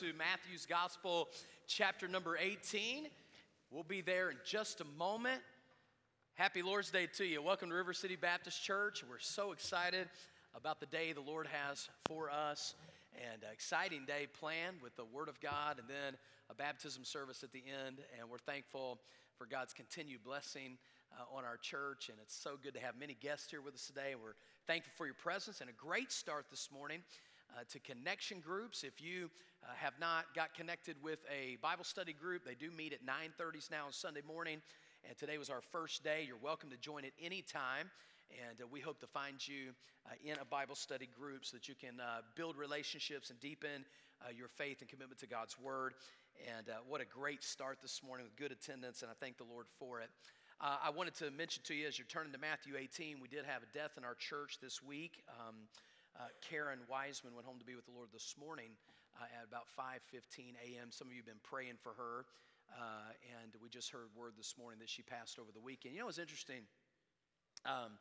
to Matthew's Gospel, chapter number 18. We'll be there in just a moment. Happy Lord's Day to you. Welcome to River City Baptist Church. We're so excited about the day the Lord has for us and an exciting day planned with the Word of God and then a baptism service at the end. And we're thankful for God's continued blessing uh, on our church. And it's so good to have many guests here with us today. We're thankful for your presence and a great start this morning uh, to connection groups. If you uh, have not got connected with a Bible study group, they do meet at 9:30 now on Sunday morning. And today was our first day. You're welcome to join at any time. And uh, we hope to find you uh, in a Bible study group so that you can uh, build relationships and deepen uh, your faith and commitment to God's Word. And what a great start this morning with good attendance, and I thank the Lord for it. I wanted to mention to you as you're turning to Matthew 18, we did have a death in our church this week. Um, uh, Karen Wiseman went home to be with the Lord this morning uh, at about 5:15 a.m. Some of you have been praying for her, uh, and we just heard word this morning that she passed over the weekend. You know, it's interesting. Um,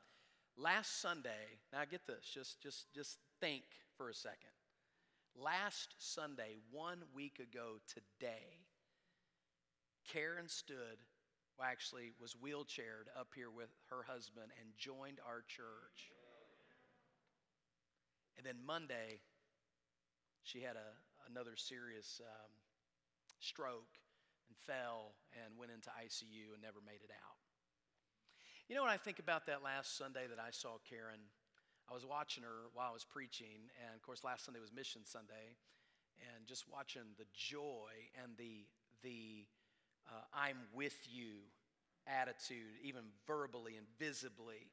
last Sunday, now get this. Just just just think for a second. Last Sunday, one week ago today, Karen stood, well, actually was wheelchaired up here with her husband and joined our church. And then Monday, she had a, another serious um, stroke and fell and went into ICU and never made it out. You know, when I think about that last Sunday that I saw Karen, I was watching her while I was preaching, and of course, last Sunday was Mission Sunday, and just watching the joy and the the uh, "I'm with you" attitude, even verbally and visibly,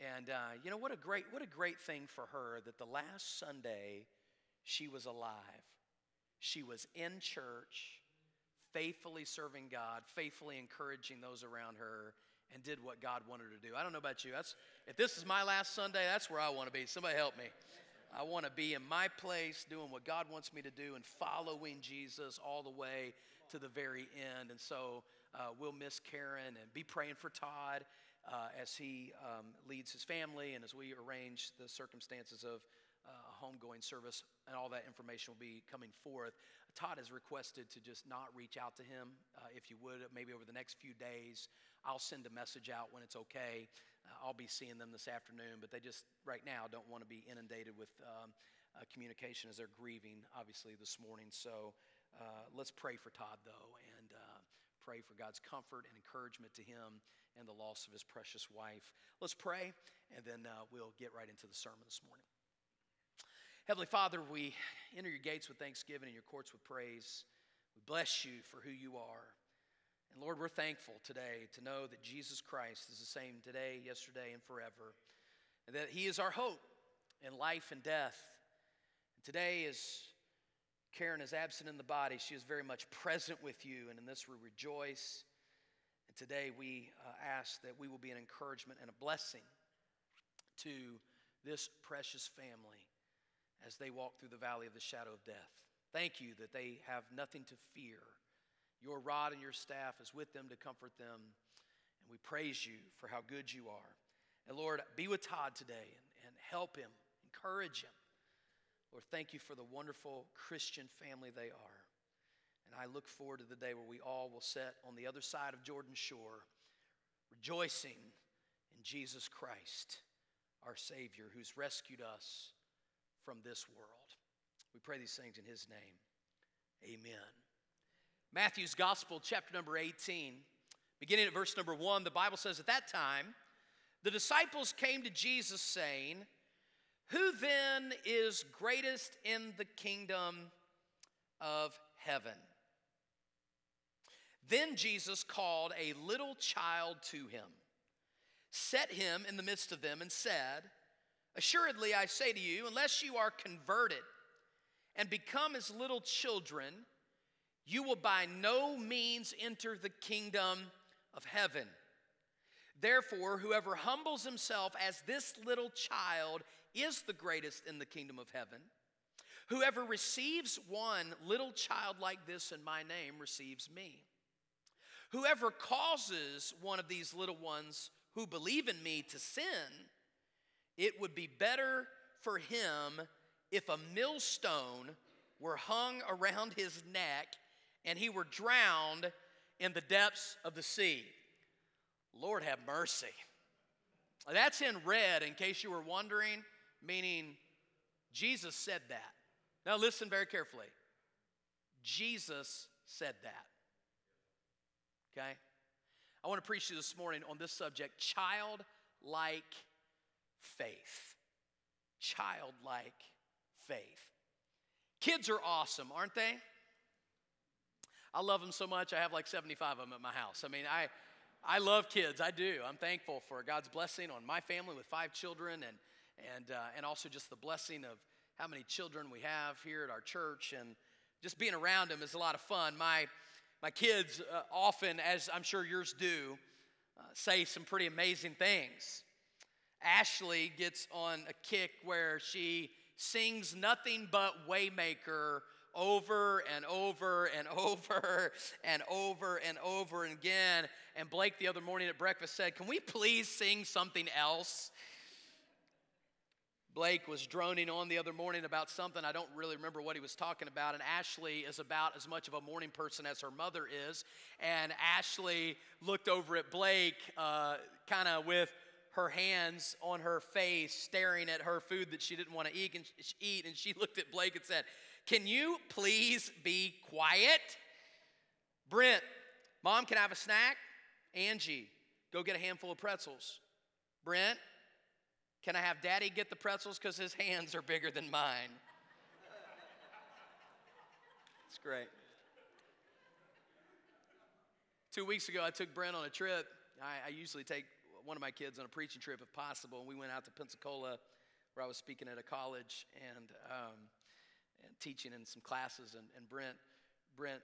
and uh, you know what a great what a great thing for her that the last Sunday she was alive. She was in church, faithfully serving God, faithfully encouraging those around her, and did what God wanted her to do. I don't know about you. That's if this is my last Sunday, that's where I want to be. Somebody help me. I want to be in my place doing what God wants me to do and following Jesus all the way to the very end. And so uh, we'll miss Karen and be praying for Todd uh, as he um, leads his family and as we arrange the circumstances of uh, a homegoing service and all that information will be coming forth. Todd has requested to just not reach out to him, uh, if you would, maybe over the next few days. I'll send a message out when it's okay. Uh, I'll be seeing them this afternoon, but they just right now don't want to be inundated with um, uh, communication as they're grieving, obviously, this morning. So uh, let's pray for Todd, though, and pray for God's comfort and encouragement to him and the loss of his precious wife. Let's pray, and then uh, we'll get right into the sermon this morning. Heavenly Father, we enter your gates with thanksgiving and your courts with praise. We bless you for who you are. And Lord, we're thankful today to know that Jesus Christ is the same today, yesterday, and forever, and that he is our hope in life and death. And today, as Karen is absent in the body, she is very much present with you, and in this we rejoice. Today we uh, ask that we will be an encouragement and a blessing to this precious family as they walk through the valley of the shadow of death. Thank you that they have nothing to fear. Your rod and your staff is with them to comfort them, and we praise you for how good you are. And Lord, be with Todd today and, and help him, encourage him. Lord, thank you for the wonderful Christian family they are. And I look forward to the day where we all will sit on the other side of Jordan shore, rejoicing in Jesus Christ, our Savior, who's rescued us from this world. We pray these things in His name. Amen. Matthew's Gospel, chapter number 18, beginning at verse number 1, the Bible says, At that time, the disciples came to Jesus saying, who then is greatest in the kingdom of heaven? Then Jesus called a little child to him, set him in the midst of them, and said, Assuredly, I say to you, unless you are converted and become as little children, you will by no means enter the kingdom of heaven. Therefore, whoever humbles himself as this little child is the greatest in the kingdom of heaven. Whoever receives one little child like this in my name receives me. Whoever causes one of these little ones who believe in me to sin, it would be better for him if a millstone were hung around his neck, and he were drowned in the depths of the sea. Lord have mercy. That's in red, in case you were wondering, meaning Jesus said that. Now, listen very carefully. Jesus said that. Okay? I want to preach to you this morning on this subject childlike faith. Childlike faith. Kids are awesome, aren't they? I love them so much. I have like 75 of them at my house. I mean, I, I love kids. I do. I'm thankful for God's blessing on my family with five children and, and, uh, and also just the blessing of how many children we have here at our church. And just being around them is a lot of fun. My, my kids uh, often, as I'm sure yours do, uh, say some pretty amazing things. Ashley gets on a kick where she sings nothing but Waymaker over and over and over and over and over again. And Blake the other morning at breakfast said, Can we please sing something else? Blake was droning on the other morning about something. I don't really remember what he was talking about. And Ashley is about as much of a morning person as her mother is. And Ashley looked over at Blake, uh, kind of with her hands on her face, staring at her food that she didn't want to eat. And, eat, and she looked at Blake and said, Can you please be quiet? Brent, Mom, can I have a snack? Angie, go get a handful of pretzels. Brent, can I have daddy get the pretzels because his hands are bigger than mine? It's great. Two weeks ago, I took Brent on a trip. I, I, usually take one of my kids on a preaching trip if possible, and we went out to Pensacola where I was speaking at a college and, um, and teaching in some classes. And, and Brent, Brent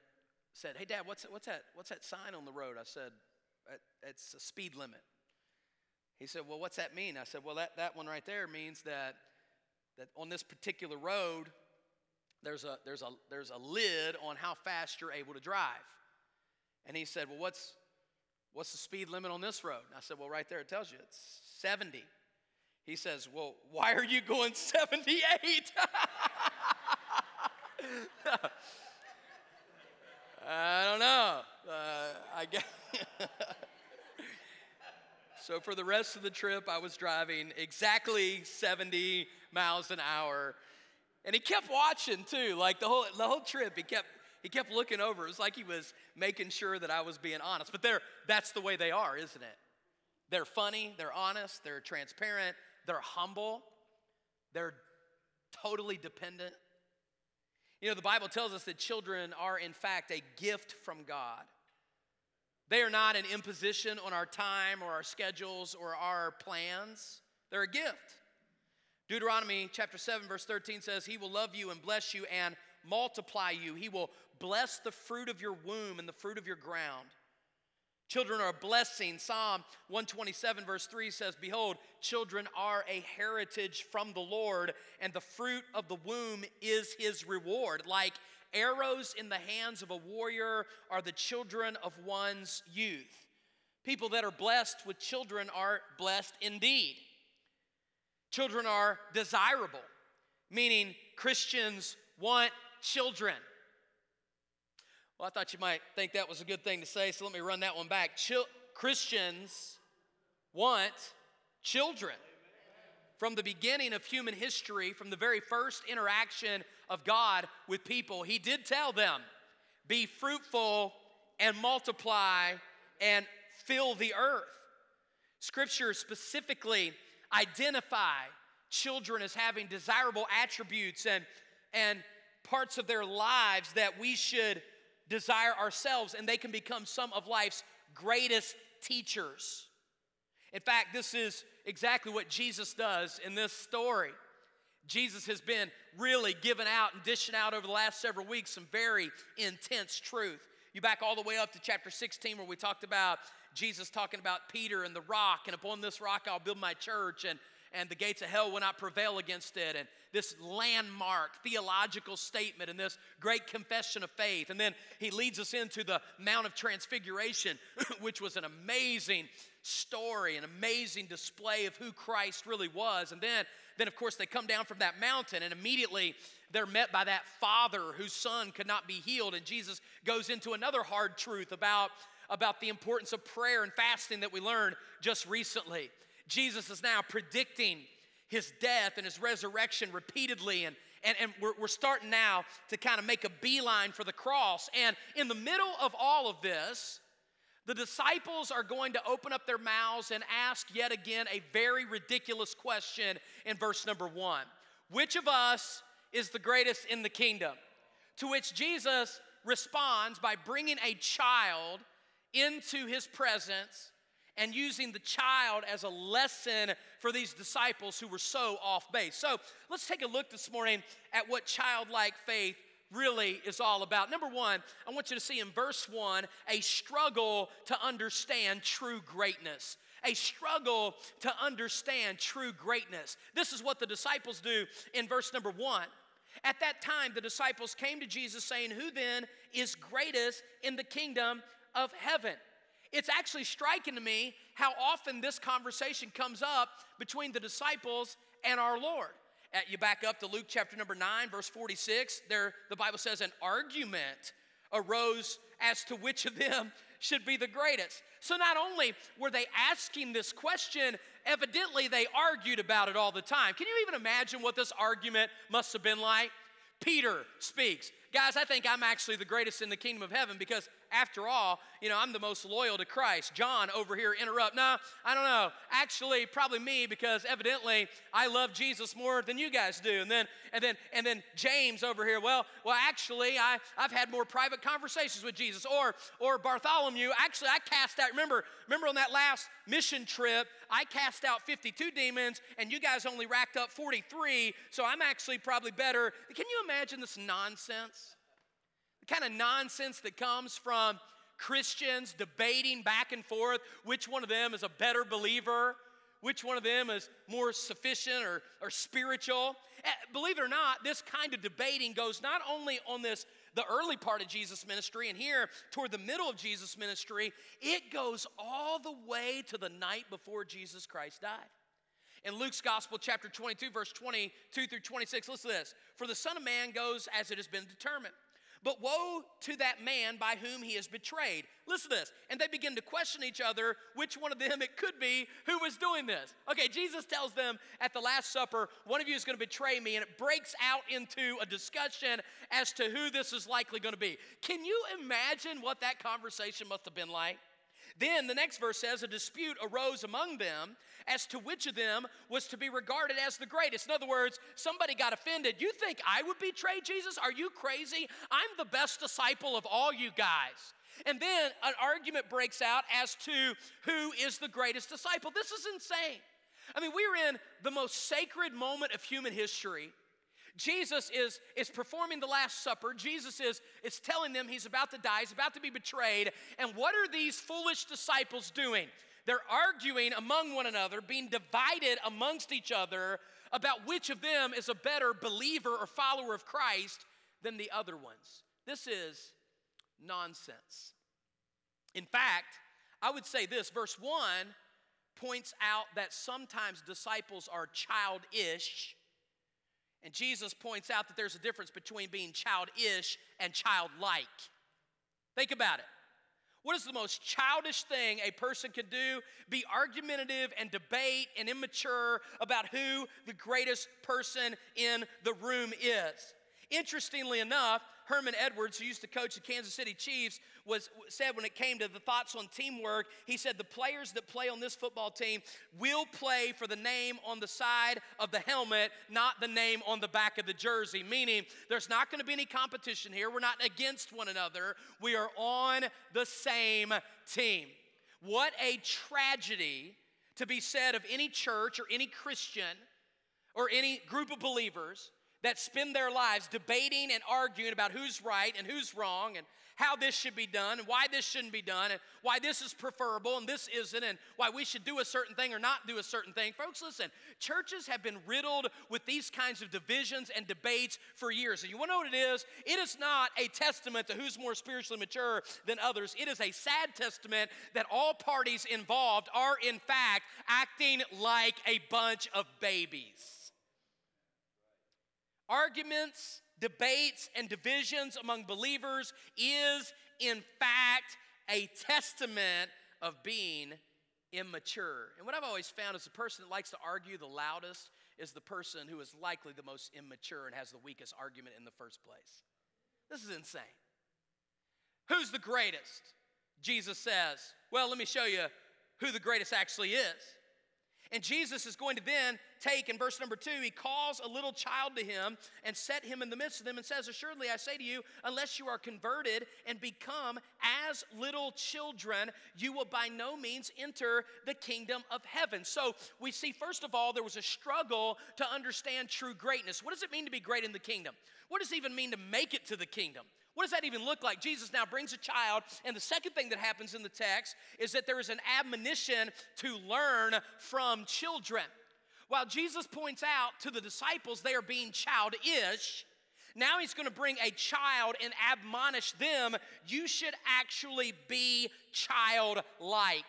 said, Hey, Dad, what's, what's, that, what's that sign on the road? I said, It's a speed limit. He said, Well, what's that mean? I said, Well, that, that one right there means that, that on this particular road, there's a, there's, a, there's a lid on how fast you're able to drive. And he said, Well, what's, what's the speed limit on this road? And I said, Well, right there it tells you it's 70. He says, Well, why are you going 78? I don't know. Uh, I guess. So for the rest of the trip, I was driving exactly 70 miles an hour. And he kept watching too, like the whole, the whole trip. He kept, he kept looking over. It was like he was making sure that I was being honest. But they're, that's the way they are, isn't it? They're funny, they're honest, they're transparent, they're humble, they're totally dependent. You know, the Bible tells us that children are, in fact, a gift from God. They are not an imposition on our time or our schedules or our plans, they're a gift. Deuteronomy chapter 7, verse 13 says, He will love you and bless you and multiply you. He will bless the fruit of your womb and the fruit of your ground. Children are a blessing. Psalm 127, verse 3 says, Behold, children are a heritage from the Lord, and the fruit of the womb is his reward. Like Arrows in the hands of a warrior are the children of one's youth. People that are blessed with children are blessed indeed. Children are desirable, meaning Christians want children. Well, I thought you might think that was a good thing to say, so let me run that one back. Chil- Christians want children. From the beginning of human history, from the very first interaction of God with people, He did tell them, Be fruitful and multiply and fill the earth. Scripture specifically identify children as having desirable attributes and, and parts of their lives that we should desire ourselves, and they can become some of life's greatest teachers. In fact, this is exactly what Jesus does in this story. Jesus has been really giving out and dishing out over the last several weeks some very intense truth. You back all the way up to chapter 16 where we talked about Jesus talking about Peter and the rock, and upon this rock I'll build my church, and, and the gates of hell will not prevail against it. And this landmark theological statement and this great confession of faith. And then he leads us into the Mount of Transfiguration, which was an amazing story, an amazing display of who Christ really was. And then, then of course, they come down from that mountain, and immediately they're met by that father whose son could not be healed. And Jesus goes into another hard truth about, about the importance of prayer and fasting that we learned just recently. Jesus is now predicting his death and his resurrection repeatedly. And, and, and we're, we're starting now to kind of make a beeline for the cross. And in the middle of all of this, the disciples are going to open up their mouths and ask yet again a very ridiculous question in verse number one Which of us is the greatest in the kingdom? To which Jesus responds by bringing a child into his presence and using the child as a lesson for these disciples who were so off base. So let's take a look this morning at what childlike faith really is all about. Number one, I want you to see in verse one a struggle to understand true greatness. A struggle to understand true greatness. This is what the disciples do in verse number one. At that time, the disciples came to Jesus saying, Who then is greatest in the kingdom of heaven? It's actually striking to me how often this conversation comes up between the disciples and our Lord. Uh, you back up to Luke chapter number 9, verse 46. There, the Bible says, an argument arose as to which of them should be the greatest. So not only were they asking this question, evidently they argued about it all the time. Can you even imagine what this argument must have been like? Peter speaks. Guys, I think I'm actually the greatest in the kingdom of heaven because after all, you know, I'm the most loyal to Christ. John over here interrupt. No, I don't know. Actually, probably me because evidently I love Jesus more than you guys do. And then and then and then James over here. Well, well, actually, I I've had more private conversations with Jesus. Or or Bartholomew. Actually, I cast out. Remember remember on that last mission trip, I cast out 52 demons, and you guys only racked up 43. So I'm actually probably better. Can you imagine this nonsense? The kind of nonsense that comes from Christians debating back and forth which one of them is a better believer, which one of them is more sufficient or, or spiritual. Eh, believe it or not, this kind of debating goes not only on this the early part of Jesus' ministry, and here toward the middle of Jesus' ministry, it goes all the way to the night before Jesus Christ died. In Luke's Gospel, chapter 22, verse 22 through 26, listen to this. For the Son of Man goes as it has been determined. But woe to that man by whom he is betrayed. Listen to this. And they begin to question each other which one of them it could be who was doing this. Okay, Jesus tells them at the Last Supper, one of you is going to betray me, and it breaks out into a discussion as to who this is likely going to be. Can you imagine what that conversation must have been like? Then the next verse says, A dispute arose among them as to which of them was to be regarded as the greatest. In other words, somebody got offended. You think I would betray Jesus? Are you crazy? I'm the best disciple of all you guys. And then an argument breaks out as to who is the greatest disciple. This is insane. I mean, we're in the most sacred moment of human history Jesus is, is performing the Last Supper. Jesus is, is telling them he's about to die, he's about to be betrayed. And what are these foolish disciples doing? They're arguing among one another, being divided amongst each other about which of them is a better believer or follower of Christ than the other ones. This is nonsense. In fact, I would say this verse 1 points out that sometimes disciples are childish and Jesus points out that there's a difference between being childish and childlike. Think about it. What is the most childish thing a person can do? Be argumentative and debate and immature about who the greatest person in the room is. Interestingly enough, Herman Edwards, who used to coach the Kansas City Chiefs, was said when it came to the thoughts on teamwork, he said the players that play on this football team will play for the name on the side of the helmet, not the name on the back of the jersey. Meaning, there's not going to be any competition here. We're not against one another. We are on the same team. What a tragedy to be said of any church or any Christian or any group of believers that spend their lives debating and arguing about who's right and who's wrong and how this should be done and why this shouldn't be done and why this is preferable and this isn't and why we should do a certain thing or not do a certain thing. Folks, listen, churches have been riddled with these kinds of divisions and debates for years. And you want to know what it is? It is not a testament to who's more spiritually mature than others. It is a sad testament that all parties involved are, in fact, acting like a bunch of babies. Arguments debates, and divisions among believers is, in fact, a testament of being immature. And what I've always found is the person that likes to argue the loudest is the person who is likely the most immature and has the weakest argument in the first place. This is insane. Who's the greatest? Jesus says, Well, let me show you who the greatest actually is. And Jesus is going to then take, in verse number two, he calls a little child to him and set him in the midst of them and says, Assuredly, I say to you, unless you are converted and become as little children, you will by no means enter the kingdom of heaven. So we see, first of all, there was a struggle to understand true greatness. What does it mean to be great in the kingdom? What does it even mean to make it to the kingdom? What does that even look like? Jesus now brings a child, and the second thing that happens in the text is that there is an admonition to learn from children. While Jesus points out to the disciples they are being childish, now he's going to bring a child and admonish them you should actually be childlike.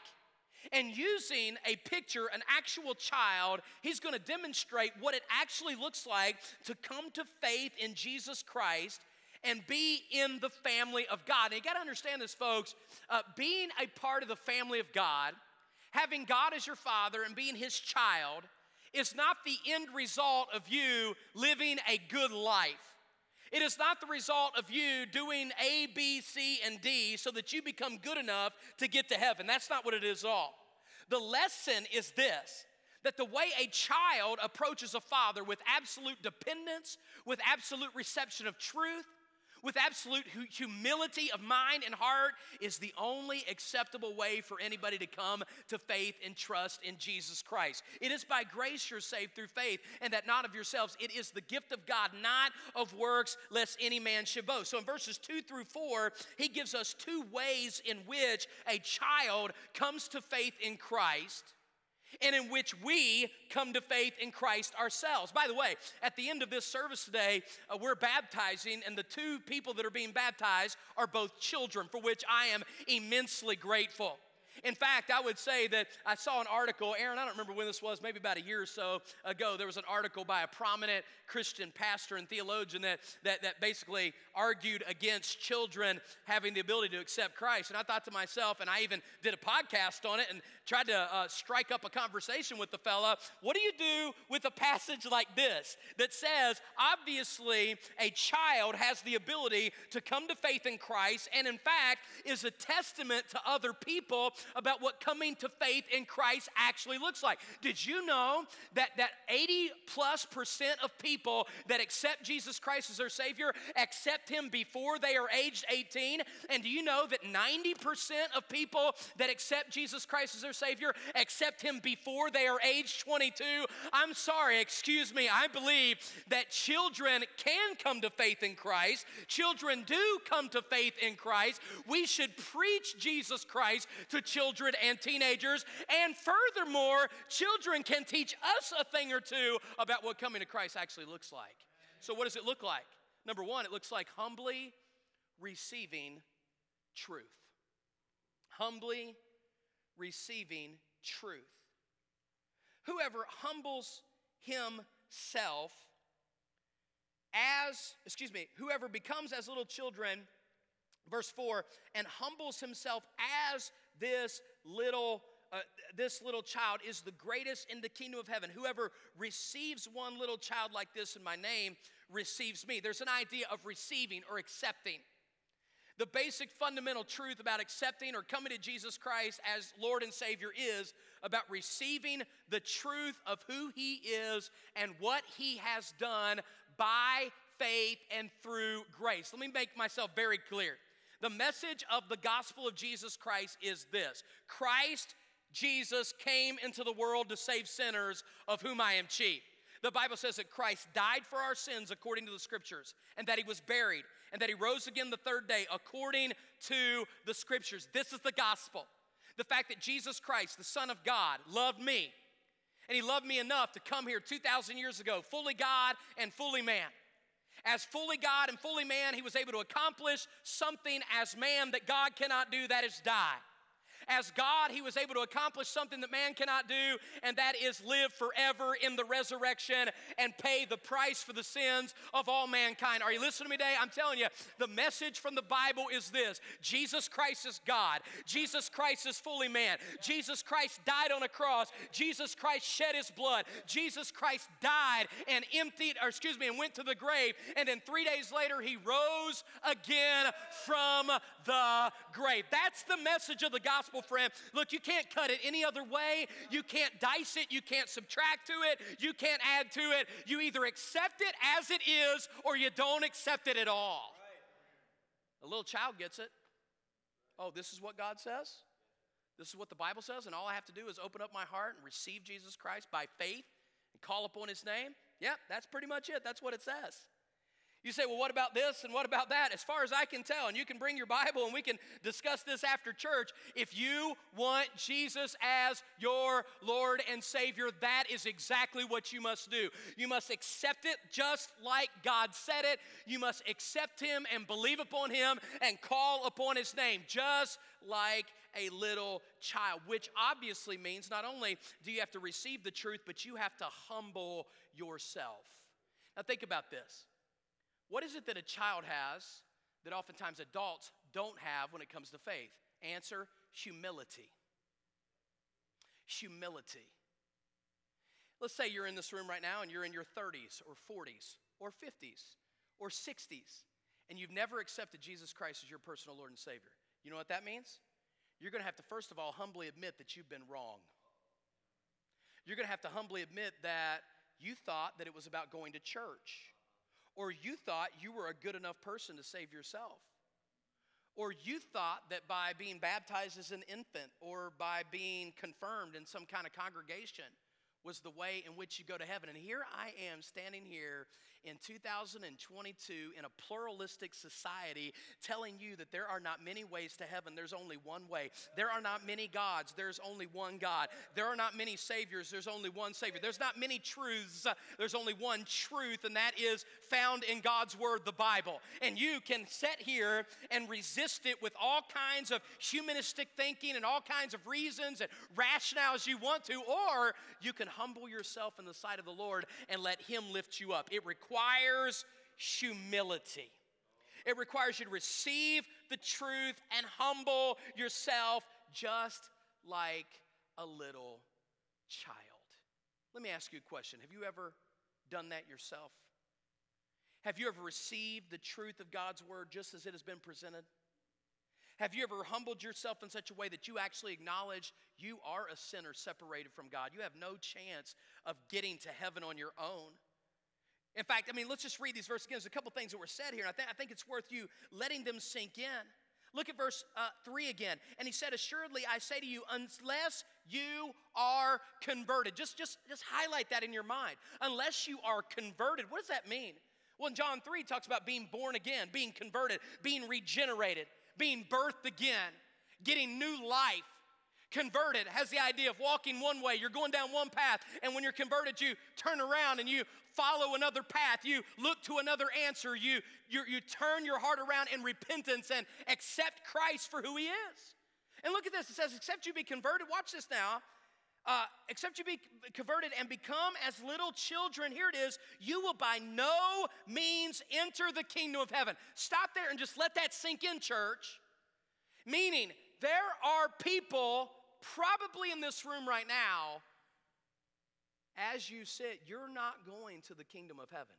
And using a picture, an actual child, he's going to demonstrate what it actually looks like to come to faith in Jesus Christ and be in the family of God. And you got to understand this, folks. Uh, being a part of the family of God, having God as your father and being his child, is not the end result of you living a good life. It is not the result of you doing A, B, C, and D so that you become good enough to get to heaven. That's not what it is all. The lesson is this that the way a child approaches a father with absolute dependence, with absolute reception of truth, with absolute humility of mind and heart is the only acceptable way for anybody to come to faith and trust in Jesus Christ. It is by grace you're saved through faith, and that not of yourselves. It is the gift of God, not of works, lest any man should boast. So in verses 2 through 4, he gives us two ways in which a child comes to faith in Christ and in which we come to faith in Christ ourselves. By the way, at the end of this service today, uh, we're baptizing, and the two people that are being baptized are both children, for which I am immensely grateful. In fact, I would say that I saw an article, Aaron, I don't remember when this was, maybe about a year or so ago. There was an article by a prominent Christian pastor and theologian that, that, that basically argued against children having the ability to accept Christ. And I thought to myself, and I even did a podcast on it and tried to uh, strike up a conversation with the fella. What do you do with a passage like this that says, obviously, a child has the ability to come to faith in Christ and, in fact, is a testament to other people about what coming to faith in Christ actually looks like. Did you know that, that 80 plus percent of people that accept Jesus Christ as their Savior accept Him before they are aged 18? And do you know that 90% of people that accept Jesus Christ as their Savior accept Him before they are aged 22? I'm sorry, excuse me, I believe that children can come to faith in Christ. Children do come to faith in Christ. We should preach Jesus Christ to children children and teenagers. And furthermore, children can teach us a thing or two about what coming to Christ actually looks like. So, what does it look like? Number one, it looks like humbly receiving truth. Humbly receiving truth. Whoever humbles himself as, excuse me, whoever becomes as little children, verse 4, and humbles himself as this little uh, this little child is the greatest in the kingdom of heaven. Whoever receives one little child like this in my name receives me. There's an idea of receiving or accepting. The basic fundamental truth about accepting or coming to Jesus Christ as Lord and Savior is about receiving the truth of who He is and what He has done by faith and through grace. Let me make myself very clear. The message of the gospel of Jesus Christ is this Christ Jesus came into the world to save sinners, of whom I am chief. The Bible says that Christ died for our sins according to the scriptures, and that he was buried, and that he rose again the third day according to the scriptures. This is the gospel. The fact that Jesus Christ, the Son of God, loved me, and he loved me enough to come here 2,000 years ago, fully God and fully man. As fully God and fully man, he was able to accomplish something as man that God cannot do, that is die. As God, he was able to accomplish something that man cannot do, and that is live forever in the resurrection and pay the price for the sins of all mankind. Are you listening to me today? I'm telling you, the message from the Bible is this Jesus Christ is God, Jesus Christ is fully man, Jesus Christ died on a cross, Jesus Christ shed his blood, Jesus Christ died and emptied, or excuse me, and went to the grave, and then three days later he rose again from the grave. That's the message of the gospel, friend. Look, you can't cut it any other way. You can't dice it. You can't subtract to it. You can't add to it. You either accept it as it is or you don't accept it at all. A little child gets it. Oh, this is what God says? This is what the Bible says, and all I have to do is open up my heart and receive Jesus Christ by faith and call upon his name? Yep, that's pretty much it. That's what it says. You say, well, what about this and what about that? As far as I can tell, and you can bring your Bible and we can discuss this after church. If you want Jesus as your Lord and Savior, that is exactly what you must do. You must accept it just like God said it. You must accept Him and believe upon Him and call upon His name, just like a little child, which obviously means not only do you have to receive the truth, but you have to humble yourself. Now, think about this. What is it that a child has that oftentimes adults don't have when it comes to faith? Answer humility. Humility. Let's say you're in this room right now and you're in your 30s or 40s or 50s or 60s and you've never accepted Jesus Christ as your personal Lord and Savior. You know what that means? You're going to have to, first of all, humbly admit that you've been wrong. You're going to have to humbly admit that you thought that it was about going to church or you thought you were a good enough person to save yourself. Or you thought that by being baptized as an infant or by being confirmed in some kind of congregation was the way in which you go to heaven. And here I am standing here in 2022 in a pluralistic society telling you that there are not many ways to heaven, there's only one way. There are not many gods, there's only one God. There are not many saviors, there's only one Savior. There's not many truths, there's only one truth, and that is found in God's Word, the Bible. And you can sit here and resist it with all kinds of humanistic thinking and all kinds of reasons and rationales you want to, or you can humble yourself in the sight of the Lord and let Him lift you up. It requires requires humility. It requires you to receive the truth and humble yourself just like a little child. Let me ask you a question Have you ever done that yourself? Have you ever received the truth of God's word just as it has been presented? Have you ever humbled yourself in such a way that you actually acknowledge you are a sinner separated from God? You have no chance of getting to heaven on your own. In fact, I mean, let's just read these verses again. There's a couple things that were said here, and I, th- I think it's worth you letting them sink in. Look at verse uh, 3 again. And he said, Assuredly, I say to you, unless you are converted. Just, just, just highlight that in your mind. Unless you are converted. What does that mean? Well, in John 3, talks about being born again, being converted, being regenerated, being birthed again, getting new life. Converted has the idea of walking one way. You're going down one path, and when you're converted, you turn around and you follow another path. You look to another answer. You, you, you turn your heart around in repentance and accept Christ for who He is. And look at this it says, Except you be converted. Watch this now. Uh, except you be converted and become as little children, here it is, you will by no means enter the kingdom of heaven. Stop there and just let that sink in, church. Meaning, there are people probably in this room right now as you sit, you're not going to the kingdom of heaven.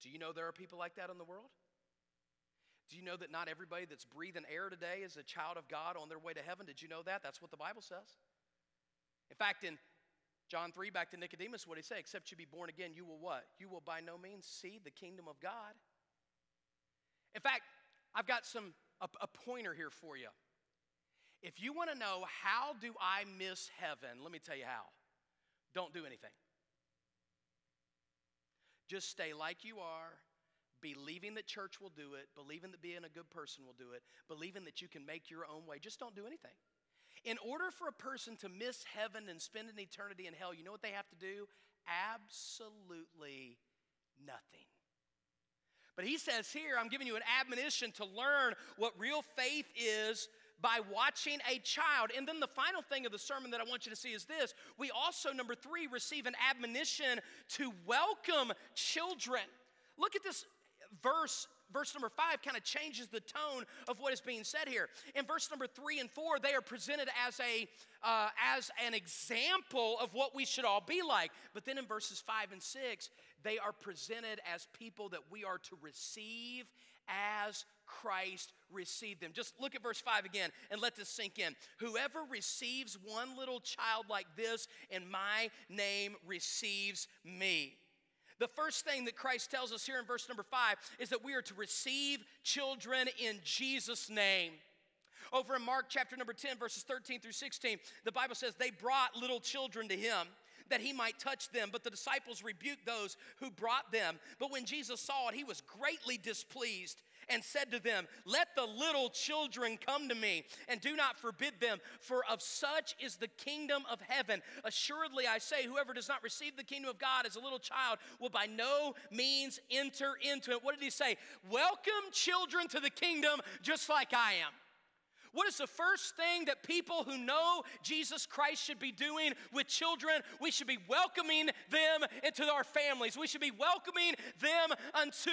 Do you know there are people like that in the world? Do you know that not everybody that's breathing air today is a child of God on their way to heaven? Did you know that? That's what the Bible says. In fact, in John 3, back to Nicodemus, what did he say? Except you be born again, you will what? You will by no means see the kingdom of God. In fact, I've got some a, a pointer here for you. If you want to know how do I miss heaven, let me tell you how. Don't do anything. Just stay like you are, believing that church will do it, believing that being a good person will do it, believing that you can make your own way. Just don't do anything. In order for a person to miss heaven and spend an eternity in hell, you know what they have to do? Absolutely nothing. But he says here, I'm giving you an admonition to learn what real faith is by watching a child. And then the final thing of the sermon that I want you to see is this we also, number three, receive an admonition to welcome children. Look at this verse verse number five kind of changes the tone of what is being said here. In verse number three and four, they are presented as a uh, as an example of what we should all be like. But then in verses five and six, they are presented as people that we are to receive as Christ received them. Just look at verse 5 again and let this sink in. Whoever receives one little child like this in my name receives me. The first thing that Christ tells us here in verse number 5 is that we are to receive children in Jesus' name. Over in Mark chapter number 10, verses 13 through 16, the Bible says they brought little children to him that he might touch them. But the disciples rebuked those who brought them. But when Jesus saw it, he was greatly displeased and said to them, Let the little children come to me, and do not forbid them, for of such is the kingdom of heaven. Assuredly, I say, whoever does not receive the kingdom of God as a little child will by no means enter into it. What did he say? Welcome children to the kingdom, just like I am. What is the first thing that people who know Jesus Christ should be doing with children? We should be welcoming them into our families. We should be welcoming them unto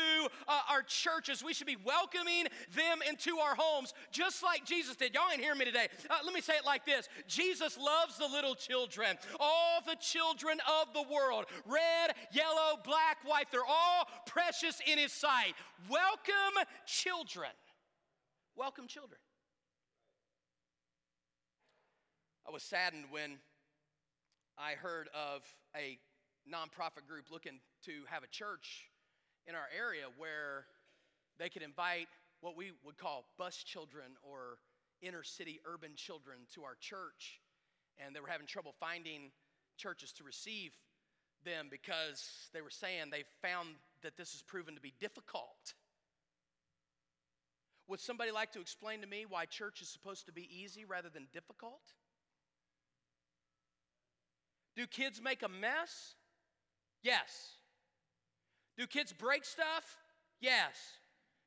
uh, our churches. We should be welcoming them into our homes, just like Jesus did. Y'all ain't hearing me today. Uh, let me say it like this Jesus loves the little children, all the children of the world red, yellow, black, white. They're all precious in His sight. Welcome children. Welcome children. I was saddened when I heard of a nonprofit group looking to have a church in our area where they could invite what we would call bus children or inner city urban children to our church. And they were having trouble finding churches to receive them because they were saying they found that this has proven to be difficult. Would somebody like to explain to me why church is supposed to be easy rather than difficult? Do kids make a mess? Yes. Do kids break stuff? Yes.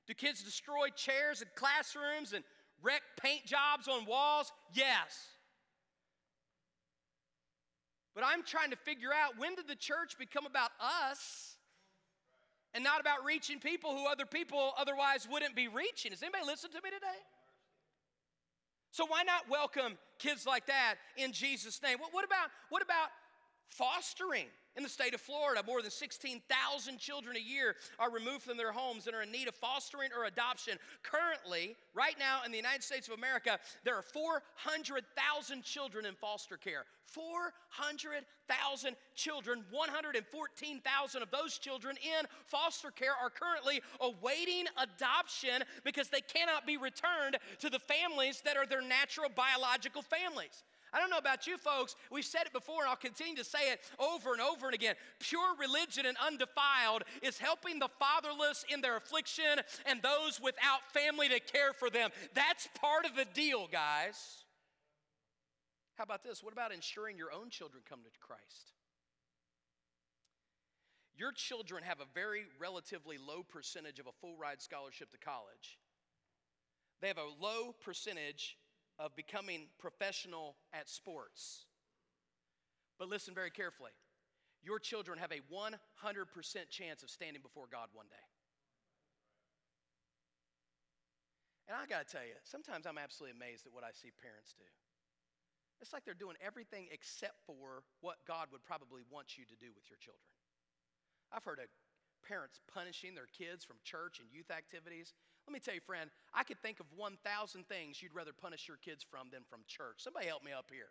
Do kids destroy chairs and classrooms and wreck paint jobs on walls? Yes. But I'm trying to figure out when did the church become about us and not about reaching people who other people otherwise wouldn't be reaching? Does anybody listen to me today? So why not welcome kids like that in Jesus' name? What, what about what about fostering? In the state of Florida, more than 16,000 children a year are removed from their homes and are in need of fostering or adoption. Currently, right now in the United States of America, there are 400,000 children in foster care. 400,000 children, 114,000 of those children in foster care are currently awaiting adoption because they cannot be returned to the families that are their natural biological families. I don't know about you folks, we've said it before and I'll continue to say it over and over and again. Pure religion and undefiled is helping the fatherless in their affliction and those without family to care for them. That's part of the deal, guys. How about this? What about ensuring your own children come to Christ? Your children have a very relatively low percentage of a full ride scholarship to college. They have a low percentage of becoming professional at sports. But listen very carefully. Your children have a 100% chance of standing before God one day. And I got to tell you, sometimes I'm absolutely amazed at what I see parents do. It's like they're doing everything except for what God would probably want you to do with your children. I've heard of parents punishing their kids from church and youth activities let me tell you, friend, I could think of 1,000 things you'd rather punish your kids from than from church. Somebody help me up here.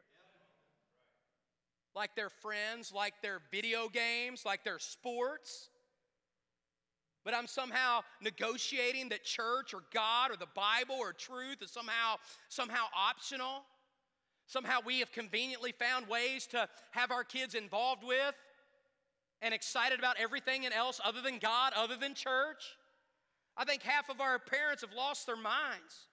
Like their friends, like their video games, like their sports. But I'm somehow negotiating that church or God or the Bible or truth is somehow somehow optional. Somehow we have conveniently found ways to have our kids involved with and excited about everything else other than God, other than church. I think half of our parents have lost their minds.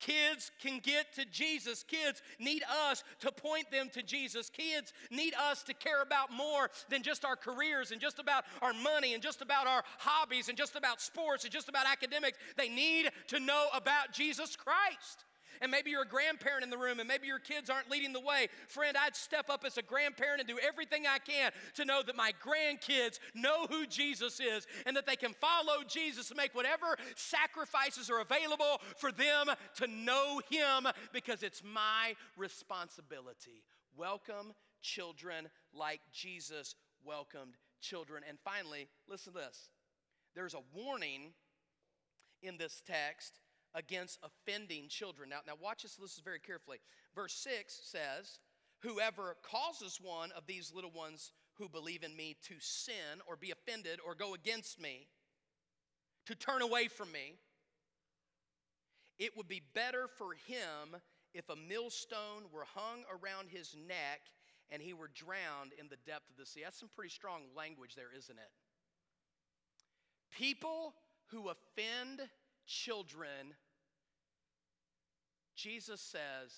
Kids can get to Jesus. Kids need us to point them to Jesus. Kids need us to care about more than just our careers and just about our money and just about our hobbies and just about sports and just about academics. They need to know about Jesus Christ and maybe you're a grandparent in the room, and maybe your kids aren't leading the way. Friend, I'd step up as a grandparent and do everything I can to know that my grandkids know who Jesus is and that they can follow Jesus and make whatever sacrifices are available for them to know Him because it's my responsibility. Welcome children like Jesus welcomed children. And finally, listen to this there's a warning in this text against offending children. Now, now watch this, listen very carefully. Verse 6 says, Whoever causes one of these little ones who believe in me to sin or be offended or go against me, to turn away from me, it would be better for him if a millstone were hung around his neck and he were drowned in the depth of the sea. That's some pretty strong language there, isn't it? People who offend children, Jesus says,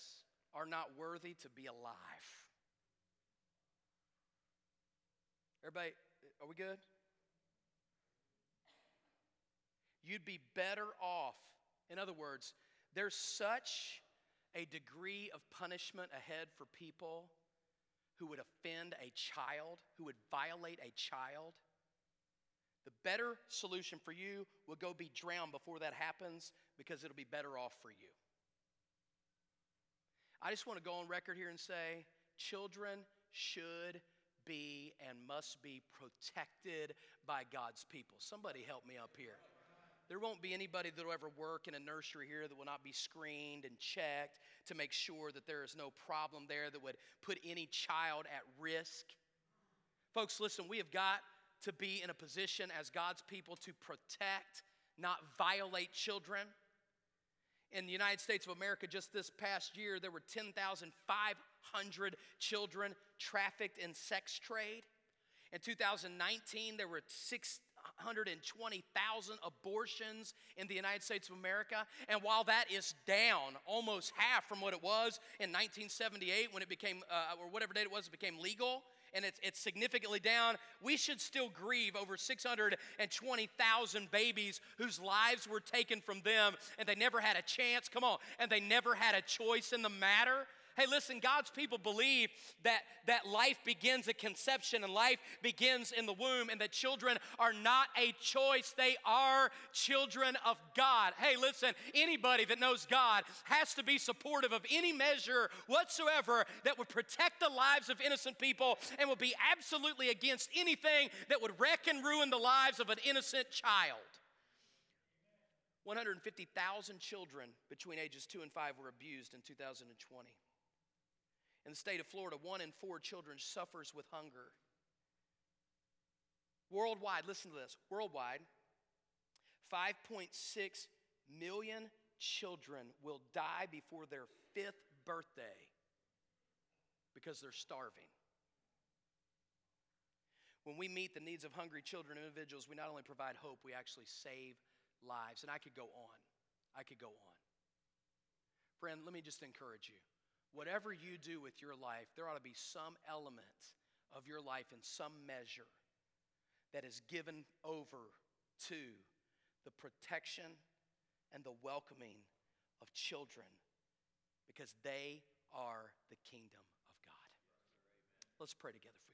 are not worthy to be alive. Everybody, are we good? You'd be better off. In other words, there's such a degree of punishment ahead for people who would offend a child, who would violate a child. The better solution for you will go be drowned before that happens because it'll be better off for you. I just want to go on record here and say children should be and must be protected by God's people. Somebody help me up here. There won't be anybody that will ever work in a nursery here that will not be screened and checked to make sure that there is no problem there that would put any child at risk. Folks, listen, we have got to be in a position as God's people to protect, not violate children. In the United States of America, just this past year, there were 10,500 children trafficked in sex trade. In 2019, there were 620,000 abortions in the United States of America. And while that is down almost half from what it was in 1978 when it became, uh, or whatever date it was, it became legal, and it's, it's significantly down, we should still grieve over 620,000 babies whose lives were taken from them and they never had a chance. Come on, and they never had a choice in the matter. Hey, listen, God's people believe that, that life begins at conception and life begins in the womb, and that children are not a choice, they are children of God. Hey, listen, anybody that knows God has to be supportive of any measure whatsoever that would protect the lives of innocent people and would be absolutely against anything that would wreck and ruin the lives of an innocent child. 150,000 children between ages 2 and 5 were abused in 2020. In the state of Florida, one in four children suffers with hunger. Worldwide, listen to this worldwide, 5.6 million children will die before their fifth birthday because they're starving. When we meet the needs of hungry children and individuals, we not only provide hope, we actually save lives. And I could go on. I could go on. Friend, let me just encourage you whatever you do with your life, there ought to be some element of your life in some measure that is given over to the protection and the welcoming of children because they are the kingdom of God. Let's pray together for